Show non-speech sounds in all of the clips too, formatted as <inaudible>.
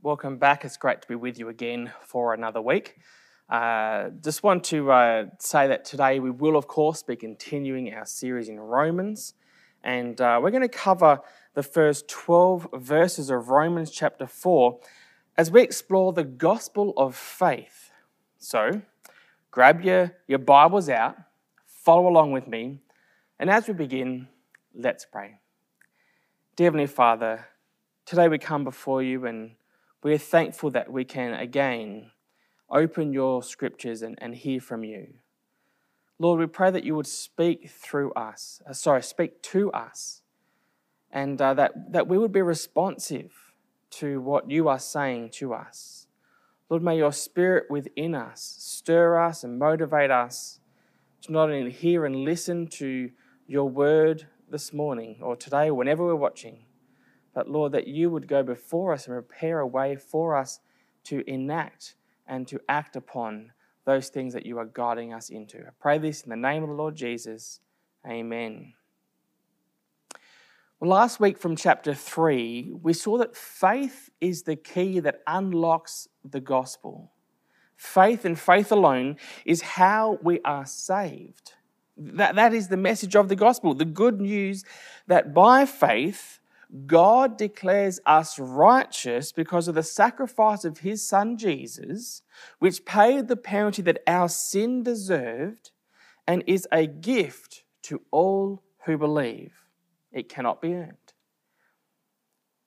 welcome back. It's great to be with you again for another week. Uh, just want to uh, say that today we will, of course, be continuing our series in Romans, and uh, we're going to cover the first 12 verses of Romans chapter 4 as we explore the gospel of faith. So, grab your, your Bibles out, follow along with me, and as we begin, let's pray. Dear Heavenly Father, today we come before you and we're thankful that we can again open your scriptures and, and hear from you. Lord, we pray that you would speak through us, uh, sorry, speak to us, and uh, that, that we would be responsive to what you are saying to us. Lord, may your spirit within us stir us and motivate us to not only hear and listen to your word this morning or today, or whenever we're watching, but Lord, that you would go before us and prepare a way for us to enact and to act upon those things that you are guiding us into. I pray this in the name of the Lord Jesus. Amen. Well, last week from chapter 3, we saw that faith is the key that unlocks the gospel. Faith and faith alone is how we are saved. That, that is the message of the gospel the good news that by faith, God declares us righteous because of the sacrifice of his son Jesus, which paid the penalty that our sin deserved and is a gift to all who believe. It cannot be earned.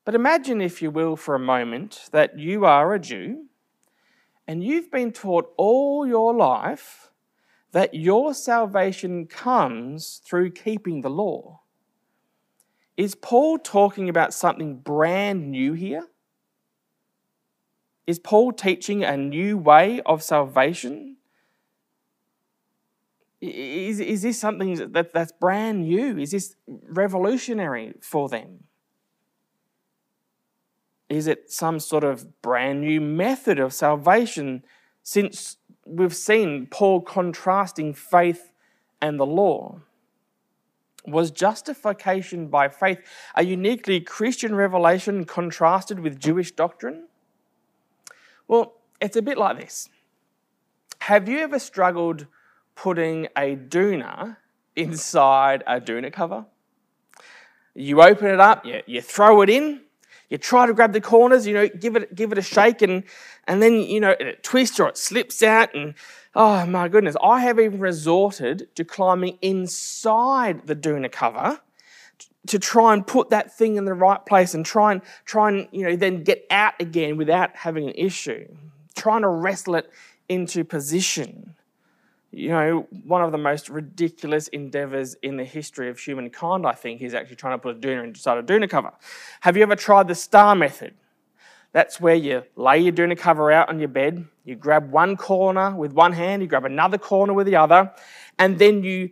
But imagine, if you will, for a moment, that you are a Jew and you've been taught all your life that your salvation comes through keeping the law. Is Paul talking about something brand new here? Is Paul teaching a new way of salvation? Is, is this something that, that's brand new? Is this revolutionary for them? Is it some sort of brand new method of salvation since we've seen Paul contrasting faith and the law? Was justification by faith a uniquely Christian revelation contrasted with Jewish doctrine? Well, it's a bit like this. Have you ever struggled putting a doona inside a doona cover? You open it up, you, you throw it in, you try to grab the corners, you know, give it, give it a shake, and, and then, you know, it twists or it slips out, and oh my goodness, I have even resorted to climbing inside the doona cover to try and put that thing in the right place and try and try and you know then get out again without having an issue. Trying to wrestle it into position. You know one of the most ridiculous endeavors in the history of humankind i think is actually trying to put a doona inside a doona cover. Have you ever tried the star method that's where you lay your doona cover out on your bed. You grab one corner with one hand, you grab another corner with the other, and then you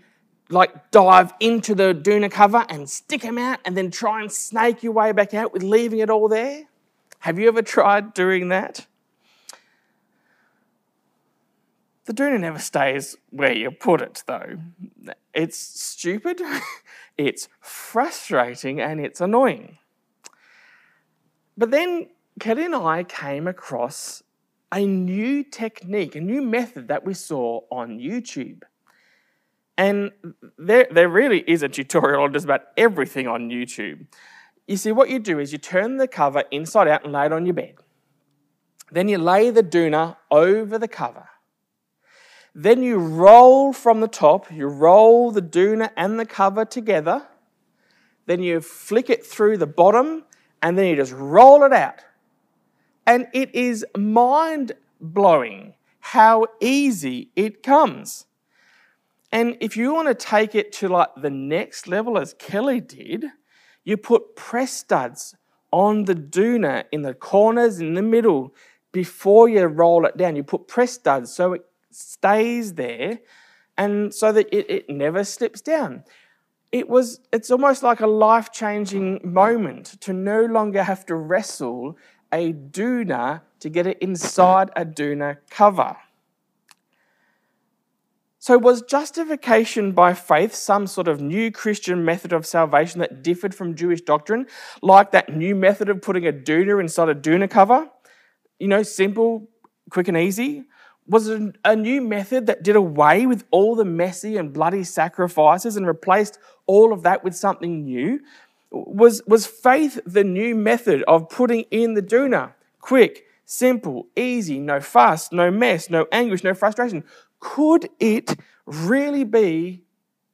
like dive into the doona cover and stick them out and then try and snake your way back out with leaving it all there. Have you ever tried doing that? The doona never stays where you put it, though. It's stupid, <laughs> it's frustrating, and it's annoying. But then Kelly and I came across a new technique, a new method that we saw on YouTube. And there, there really is a tutorial on just about everything on YouTube. You see, what you do is you turn the cover inside out and lay it on your bed. Then you lay the doona over the cover. Then you roll from the top, you roll the doona and the cover together. Then you flick it through the bottom, and then you just roll it out. And it is mind blowing how easy it comes. And if you want to take it to like the next level, as Kelly did, you put press studs on the doona in the corners in the middle before you roll it down. You put press studs so it stays there and so that it, it never slips down. It was it's almost like a life-changing moment to no longer have to wrestle a doona to get it inside a doona cover. So, was justification by faith some sort of new Christian method of salvation that differed from Jewish doctrine, like that new method of putting a doona inside a doona cover? you know, simple, quick, and easy? Was it a new method that did away with all the messy and bloody sacrifices and replaced all of that with something new? Was, was faith the new method of putting in the doona? Quick, simple, easy, no fuss, no mess, no anguish, no frustration. Could it really be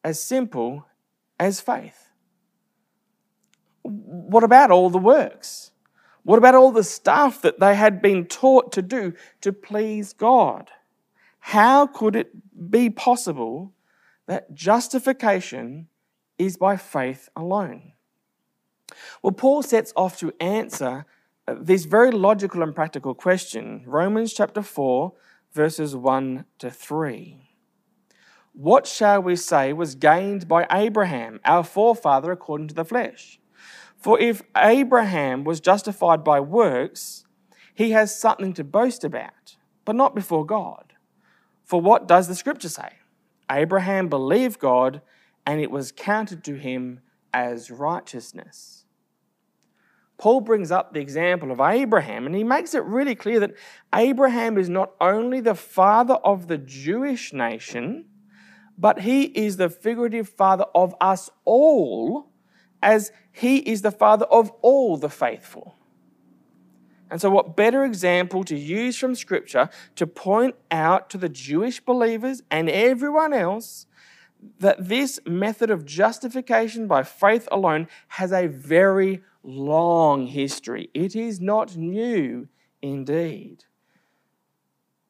as simple as faith? What about all the works? What about all the stuff that they had been taught to do to please God? How could it be possible that justification is by faith alone? Well, Paul sets off to answer uh, this very logical and practical question. Romans chapter 4, verses 1 to 3. What shall we say was gained by Abraham, our forefather according to the flesh? For if Abraham was justified by works, he has something to boast about, but not before God. For what does the scripture say? Abraham believed God, and it was counted to him as righteousness. Paul brings up the example of Abraham, and he makes it really clear that Abraham is not only the father of the Jewish nation, but he is the figurative father of us all as he is the father of all the faithful. And so, what better example to use from Scripture to point out to the Jewish believers and everyone else that this method of justification by faith alone has a very long history. It is not new indeed.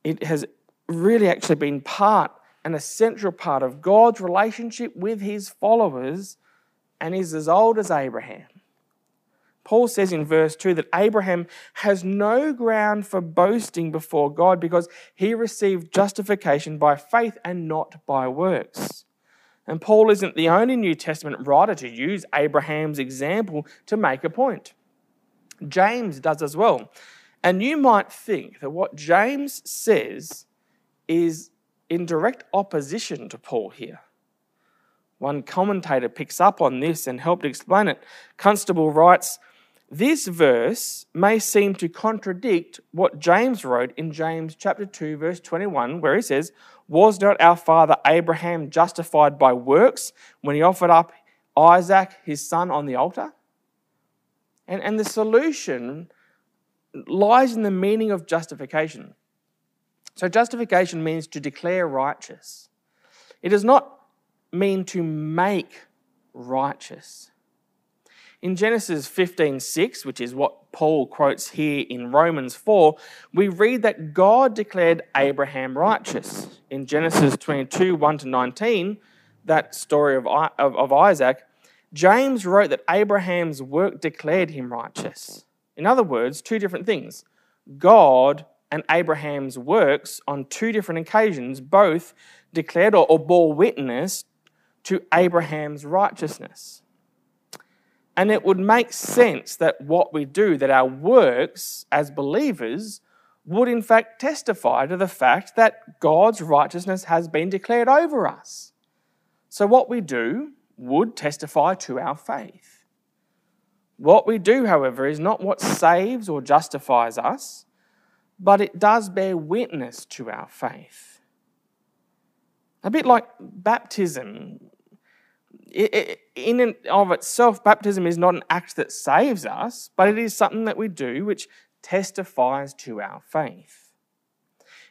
It has really actually been part and a central part of God's relationship with his followers and is as old as Abraham. Paul says in verse 2 that Abraham has no ground for boasting before God because he received justification by faith and not by works. And Paul isn't the only New Testament writer to use Abraham's example to make a point. James does as well. And you might think that what James says is in direct opposition to Paul here. One commentator picks up on this and helped explain it. Constable writes, This verse may seem to contradict what James wrote in James chapter 2, verse 21, where he says, Was not our father Abraham justified by works when he offered up Isaac, his son, on the altar? And, and the solution lies in the meaning of justification. So, justification means to declare righteous. It does not mean to make righteous. In Genesis 15:6, which is what Paul quotes here in Romans 4, we read that God declared Abraham righteous. In Genesis 22, 1 to 19, that story of, of, of Isaac, James wrote that Abraham's work declared him righteous. In other words, two different things. God and Abraham's works on two different occasions both declared or, or bore witness to Abraham's righteousness. And it would make sense that what we do, that our works as believers, would in fact testify to the fact that God's righteousness has been declared over us. So, what we do would testify to our faith. What we do, however, is not what saves or justifies us, but it does bear witness to our faith. A bit like baptism in and of itself, baptism is not an act that saves us, but it is something that we do which testifies to our faith.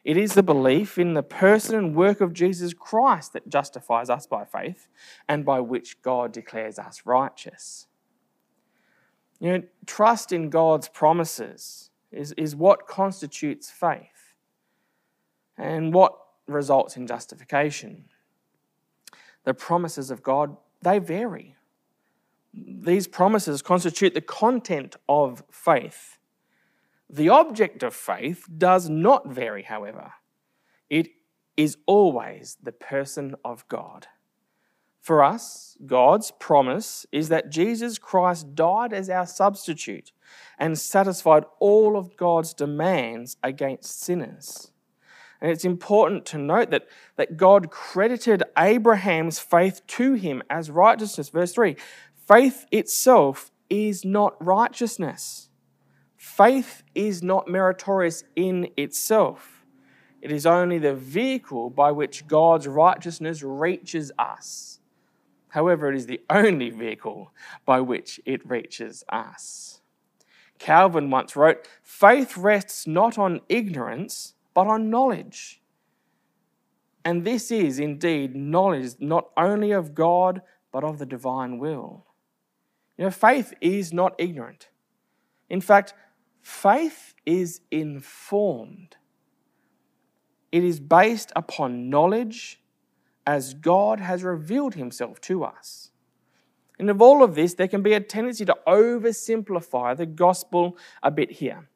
It is the belief in the person and work of Jesus Christ that justifies us by faith and by which God declares us righteous. You know, trust in God's promises is, is what constitutes faith and what results in justification. The promises of God they vary. These promises constitute the content of faith. The object of faith does not vary, however. It is always the person of God. For us, God's promise is that Jesus Christ died as our substitute and satisfied all of God's demands against sinners. And it's important to note that, that God credited Abraham's faith to him as righteousness. Verse 3 faith itself is not righteousness. faith is not meritorious in itself. It is only the vehicle by which God's righteousness reaches us. However, it is the only vehicle by which it reaches us. Calvin once wrote Faith rests not on ignorance, but on knowledge. And this is indeed knowledge not only of God, but of the divine will. You know, faith is not ignorant. In fact, faith is informed. It is based upon knowledge as God has revealed himself to us. And of all of this, there can be a tendency to oversimplify the gospel a bit here.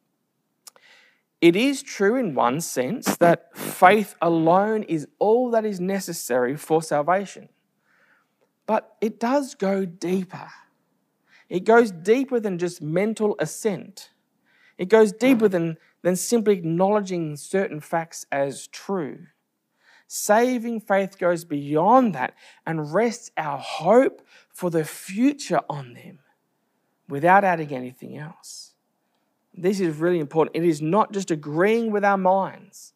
It is true in one sense that faith alone is all that is necessary for salvation. But it does go deeper. It goes deeper than just mental assent. It goes deeper than, than simply acknowledging certain facts as true. Saving faith goes beyond that and rests our hope for the future on them without adding anything else. This is really important. It is not just agreeing with our minds,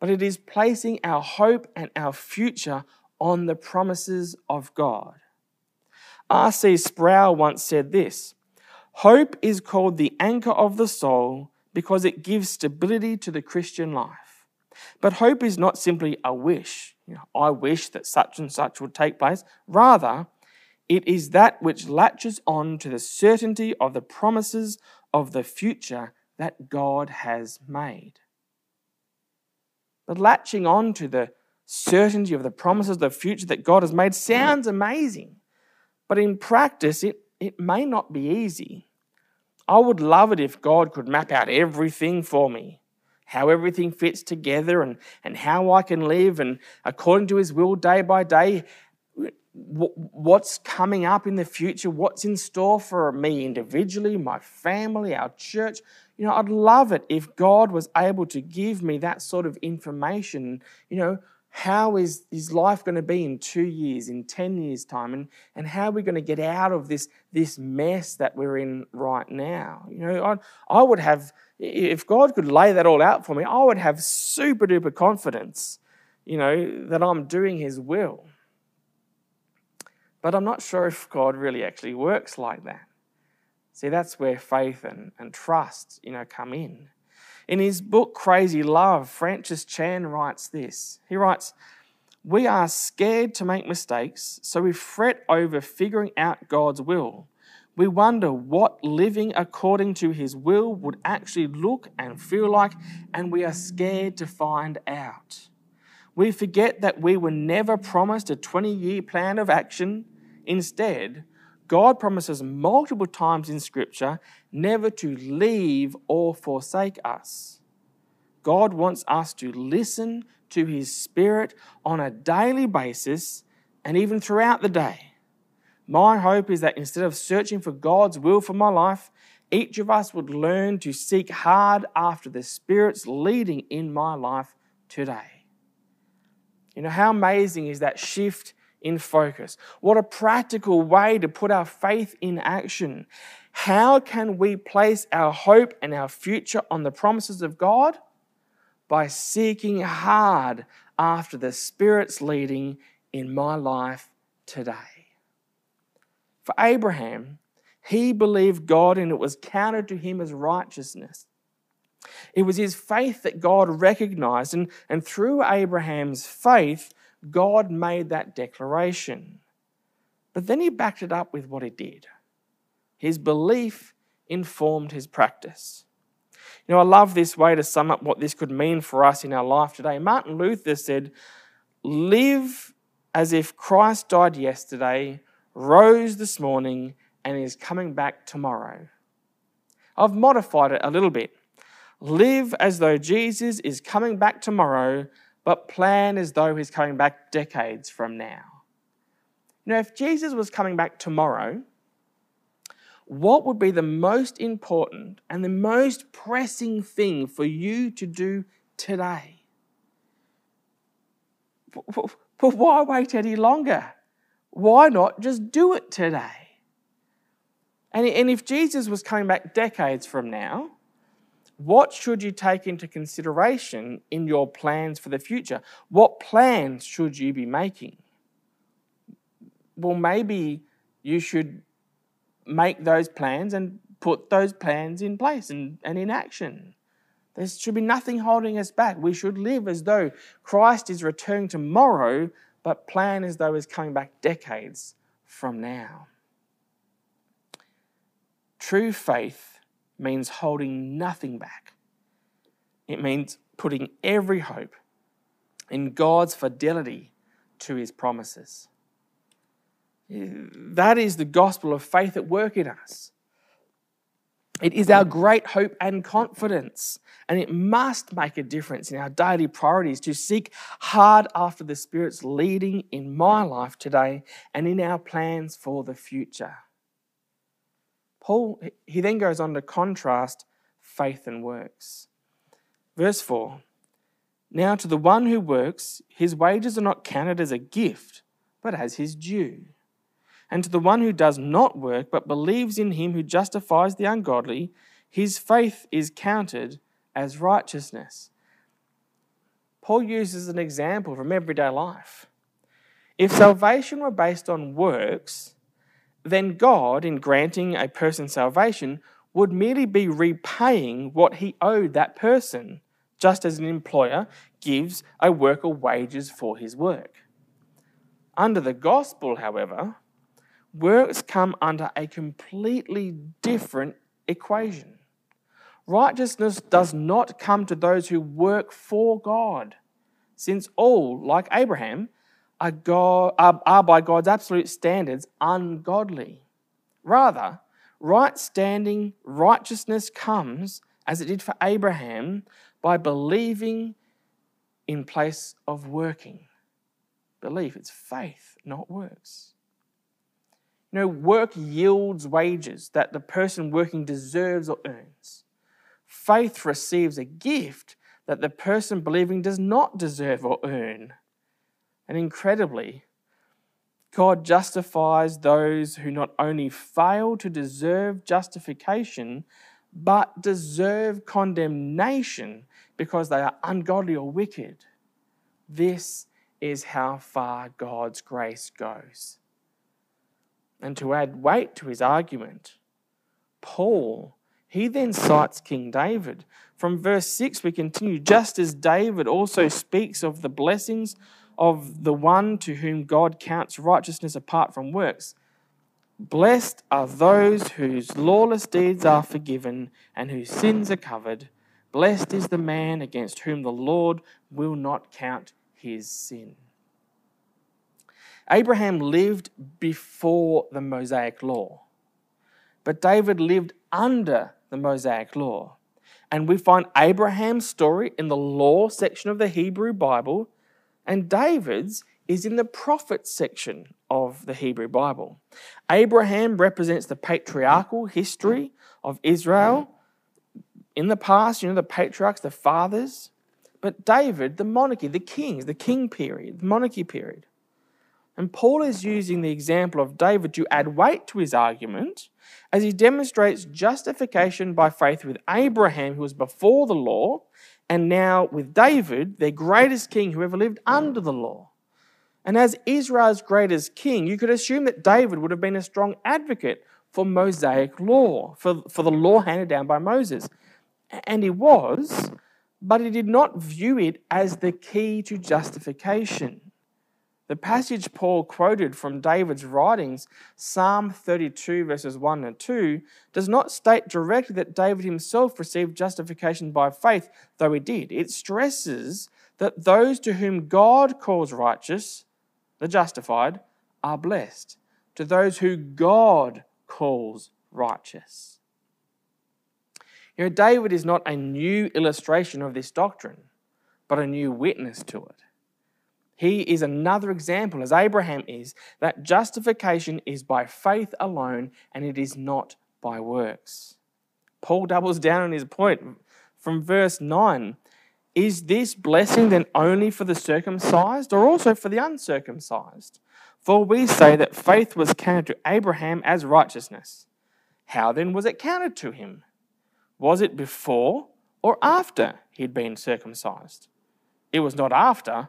but it is placing our hope and our future on the promises of God. R.C. Sproul once said this Hope is called the anchor of the soul because it gives stability to the Christian life. But hope is not simply a wish. You know, I wish that such and such would take place. Rather, it is that which latches on to the certainty of the promises of the future that God has made. But latching on to the certainty of the promises of the future that God has made sounds amazing. But in practice, it, it may not be easy. I would love it if God could map out everything for me how everything fits together and, and how I can live and according to His will day by day, what's coming up in the future, what's in store for me individually, my family, our church. You know, I'd love it if God was able to give me that sort of information. You know, how is his life going to be in two years, in 10 years' time? And, and how are we going to get out of this, this mess that we're in right now? You know, I, I would have if God could lay that all out for me, I would have super duper confidence, you know, that I'm doing His will. But I'm not sure if God really actually works like that. See, that's where faith and, and trust, you know, come in. In his book Crazy Love, Francis Chan writes this. He writes, We are scared to make mistakes, so we fret over figuring out God's will we wonder what living according to His will would actually look and feel like, and we are scared to find out. We forget that we were never promised a 20 year plan of action. Instead, God promises multiple times in Scripture never to leave or forsake us. God wants us to listen to His Spirit on a daily basis and even throughout the day. My hope is that instead of searching for God's will for my life, each of us would learn to seek hard after the Spirit's leading in my life today. You know, how amazing is that shift in focus? What a practical way to put our faith in action. How can we place our hope and our future on the promises of God? By seeking hard after the Spirit's leading in my life today. For Abraham, he believed God and it was counted to him as righteousness. It was his faith that God recognized, and, and through Abraham's faith, God made that declaration. But then he backed it up with what he did. His belief informed his practice. You know, I love this way to sum up what this could mean for us in our life today. Martin Luther said, Live as if Christ died yesterday rose this morning and is coming back tomorrow. I've modified it a little bit. Live as though Jesus is coming back tomorrow, but plan as though he's coming back decades from now. Know, if Jesus was coming back tomorrow, what would be the most important and the most pressing thing for you to do today? But why wait any longer? why not just do it today? And if Jesus was coming back decades from now, what should you take into consideration in your plans for the future? What plans should you be making? Well, maybe you should make those plans and put those plans in place and, and in action. There should be nothing holding us back. We should live as though Christ is returning tomorrow, but plan as though he's coming back decades from now. True faith means holding nothing back. It means putting every hope in God's fidelity to his promises. That is the gospel of faith at work in us. It is our great hope and confidence, and it must make a difference in our daily priorities to seek hard after the Spirit's leading in my life today and in our plans for the future. Paul, he then goes on to contrast faith and works. Verse 4 Now to the one who works, his wages are not counted as a gift, but as his due. And to the one who does not work, but believes in him who justifies the ungodly, his faith is counted as righteousness. Paul uses an example from everyday life. If salvation were based on works, then God, in granting a person salvation, would merely be repaying what he owed that person, just as an employer gives a worker wages for his work. Under the gospel, however, works come under a completely different equation. Righteousness does not come to those who work for God, since all, like Abraham, are, God, are, are by God's absolute standards ungodly. Rather, right standing, righteousness comes, as it did for Abraham, by believing in place of working. Belief, it's faith, not works. You know, work yields wages that the person working deserves or earns. Faith receives a gift that the person believing does not deserve or earn. And incredibly, God justifies those who not only fail to deserve justification, but deserve condemnation because they are ungodly or wicked. This is how far God's grace goes. And to add weight to his argument, Paul, he then cites King David. From verse 6, we continue just as David also speaks of the blessings of the one to whom God counts righteousness apart from works. Blessed are those whose lawless deeds are forgiven and whose sins are covered. Blessed is the man against whom the Lord will not count his sin. Abraham lived before the Mosaic law, but David lived under the Mosaic law. And we find Abraham's story in the law section of the Hebrew Bible and David's is in the prophets section of the Hebrew Bible. Abraham represents the patriarchal history of Israel. In the past, you know, the patriarchs, the fathers, but David, the monarchy, the kings, the king period, the monarchy period. And Paul is using the example of David to add weight to his argument as he demonstrates justification by faith with Abraham, who was before the law, and now with David, their greatest king who ever lived under the law. And as Israel's greatest king, you could assume that David would have been a strong advocate for Mosaic law, for, for the law handed down by Moses. And he was, but he did not view it as the key to justification. The passage Paul quoted from David's writings, Psalm 32, verses 1 and 2, does not state directly that David himself received justification by faith, though he did. It stresses that those to whom God calls righteous, the justified, are blessed, to those who God calls righteous. You know, David is not a new illustration of this doctrine, but a new witness to it. He is another example, as Abraham is, that justification is by faith alone and it is not by works. Paul doubles down on his point from verse 9. Is this blessing then only for the circumcised or also for the uncircumcised? For we say that faith was counted to Abraham as righteousness. How then was it counted to him? Was it before or after he'd been circumcised? It was not after,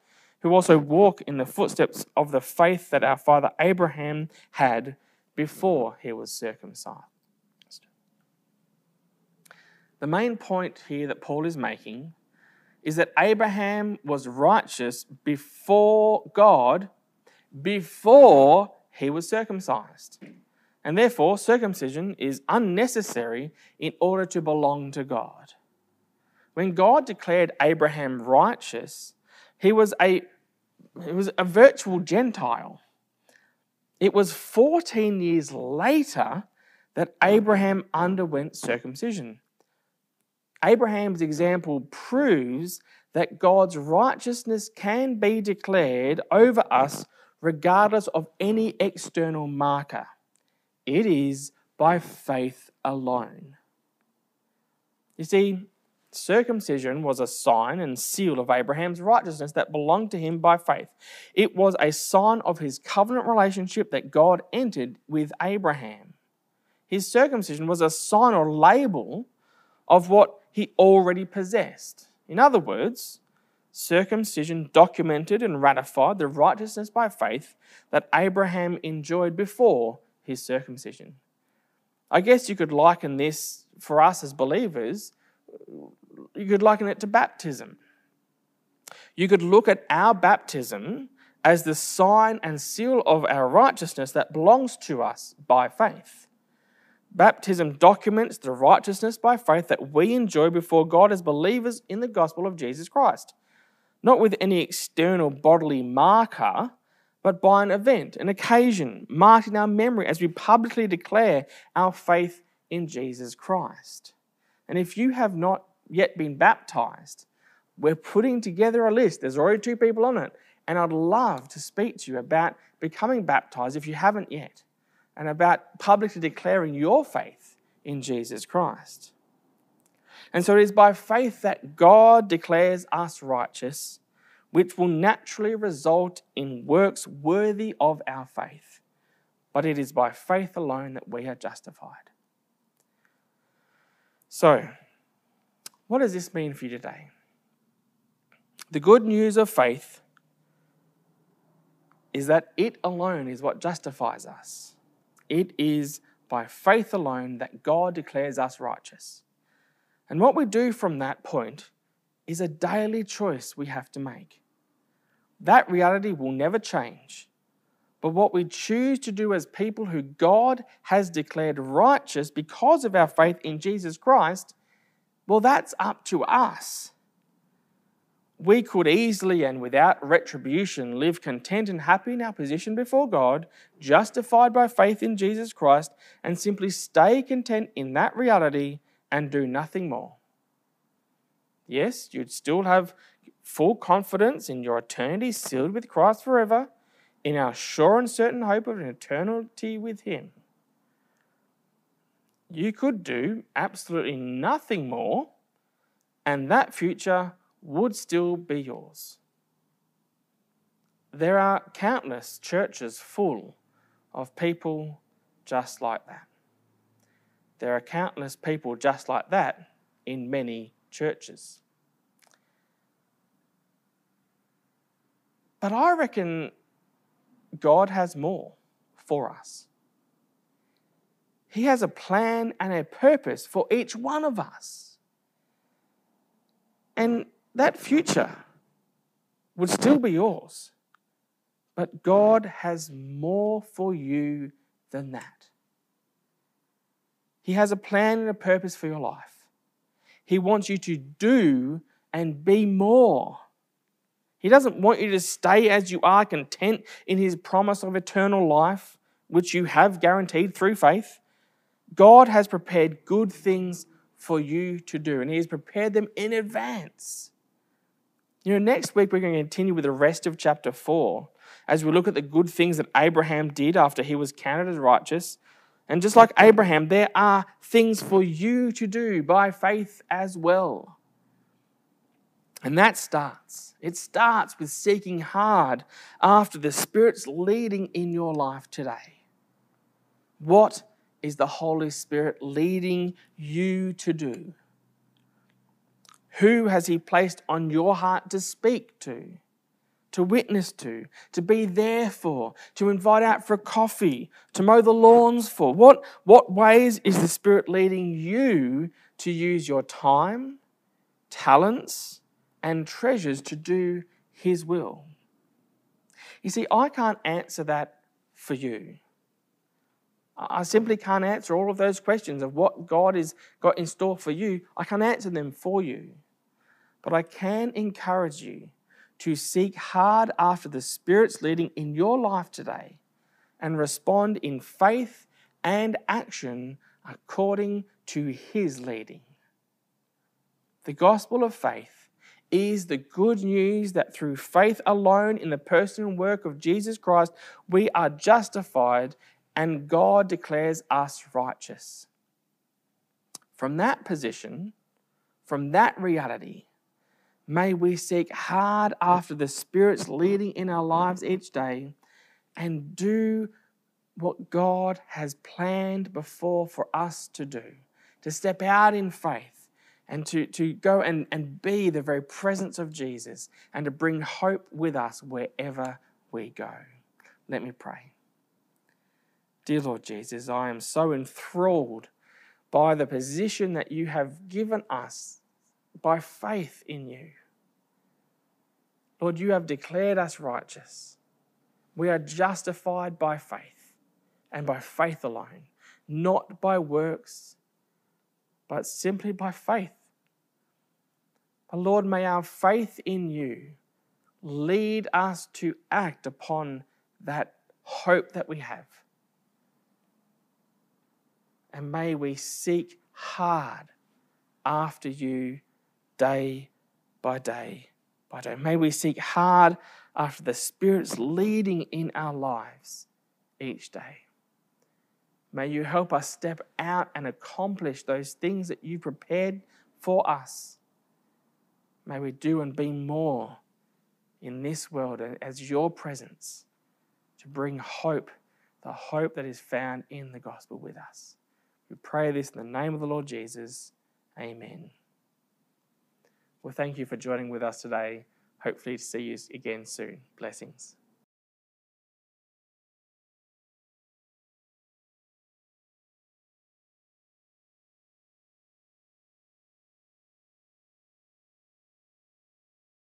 who also walk in the footsteps of the faith that our father Abraham had before he was circumcised. The main point here that Paul is making is that Abraham was righteous before God, before he was circumcised. And therefore, circumcision is unnecessary in order to belong to God. When God declared Abraham righteous, he was a, he was a virtual Gentile. It was 14 years later that Abraham underwent circumcision. Abraham's example proves that God's righteousness can be declared over us regardless of any external marker. It is by faith alone. You see, circumcision was a sign and seal of Abraham's righteousness that belonged to him by faith. It was a sign of his covenant relationship that God entered with Abraham. His circumcision was a sign or label of what he already possessed. In other words, circumcision documented and ratified the righteousness by faith that Abraham enjoyed before his circumcision. I guess you could liken this for us as believers, you could liken it to baptism. You could look at our baptism as the sign and seal of our righteousness that belongs to us by faith. Baptism documents the righteousness by faith that we enjoy before God as believers in the gospel of Jesus Christ, not with any external bodily marker, but by an event, an occasion, marked in our memory as we publicly declare our faith in Jesus Christ. And if you have not yet been baptized, we're putting together a list. There's already two people on it. And I'd love to speak to you about becoming baptized if you haven't yet and about publicly declaring your faith in Jesus Christ. And so it is by faith that God declares us righteous, which will naturally result in works worthy of our faith. But it is by faith alone that we are justified. So, what does this mean for you today? The good news of faith is that it alone is what justifies us. It is by faith alone that God declares us righteous. And what we do from that point is a daily choice we have to make. That reality will never change. But what we choose to do as people who God has declared righteous because of our faith in Jesus Christ, well, that's up to us we could easily and without retribution live content and happy in our position before God, justified by faith in Jesus Christ, and simply stay content in that reality and do nothing more. Yes, you'd still have full confidence in your eternity sealed with Christ forever, in our sure and certain hope of an eternity with Him. You could do absolutely nothing more, and that future would still be yours. There are countless churches full of people just like that. There are countless people just like that in many churches. But I reckon God has more for us. He has a plan and a purpose for each one of us. And that future would still be yours. But God has more for you than that. He has a plan and a purpose for your life. He wants you to do and be more. He doesn't want you to stay as you are, content in His promise of eternal life, which you have guaranteed through faith. God has prepared good things for you to do, and He has prepared them in advance. You know, next week we're going to continue with the rest of chapter 4 as we look at the good things that Abraham did after he was counted as righteous. And just like Abraham, there are things for you to do by faith as well. And that starts. It starts with seeking hard after the Spirit's leading in your life today. What is the Holy Spirit leading you to do? Who has He placed on your heart to speak to, to witness to, to be there for, to invite out for a coffee, to mow the lawns for? What, what ways is the Spirit leading you to use your time, talents, and treasures to do His will? You see, I can't answer that for you. I simply can't answer all of those questions of what God has got in store for you. I can't answer them for you. But I can encourage you to seek hard after the Spirit's leading in your life today and respond in faith and action according to His leading. The gospel of faith is the good news that through faith alone in the person and work of Jesus Christ, we are justified and God declares us righteous. From that position, from that reality, may we seek hard after the Spirit's leading in our lives each day and do what God has planned before for us to do, to step out in faith and to, to go and, and be the very presence of Jesus and to bring hope with us wherever we go. Let me pray. Dear Lord Jesus, I am so enthralled by the position that you have given us by faith in you. Lord, you have declared us righteous. We are justified by faith and by faith alone, not by works, but simply by faith. But Lord, may our faith in you lead us to act upon that hope that we have. And may we seek hard after you day by day by day. May we seek hard after the Spirit's leading in our lives each day. May you help us step out and accomplish those things that you prepared for us. May we do and be more in this world as your presence to bring hope, the hope that is found in the gospel with us. We pray this in the name of the Lord Jesus. Amen. Well, thank you for joining with us today. Hopefully, to see you again soon. Blessings.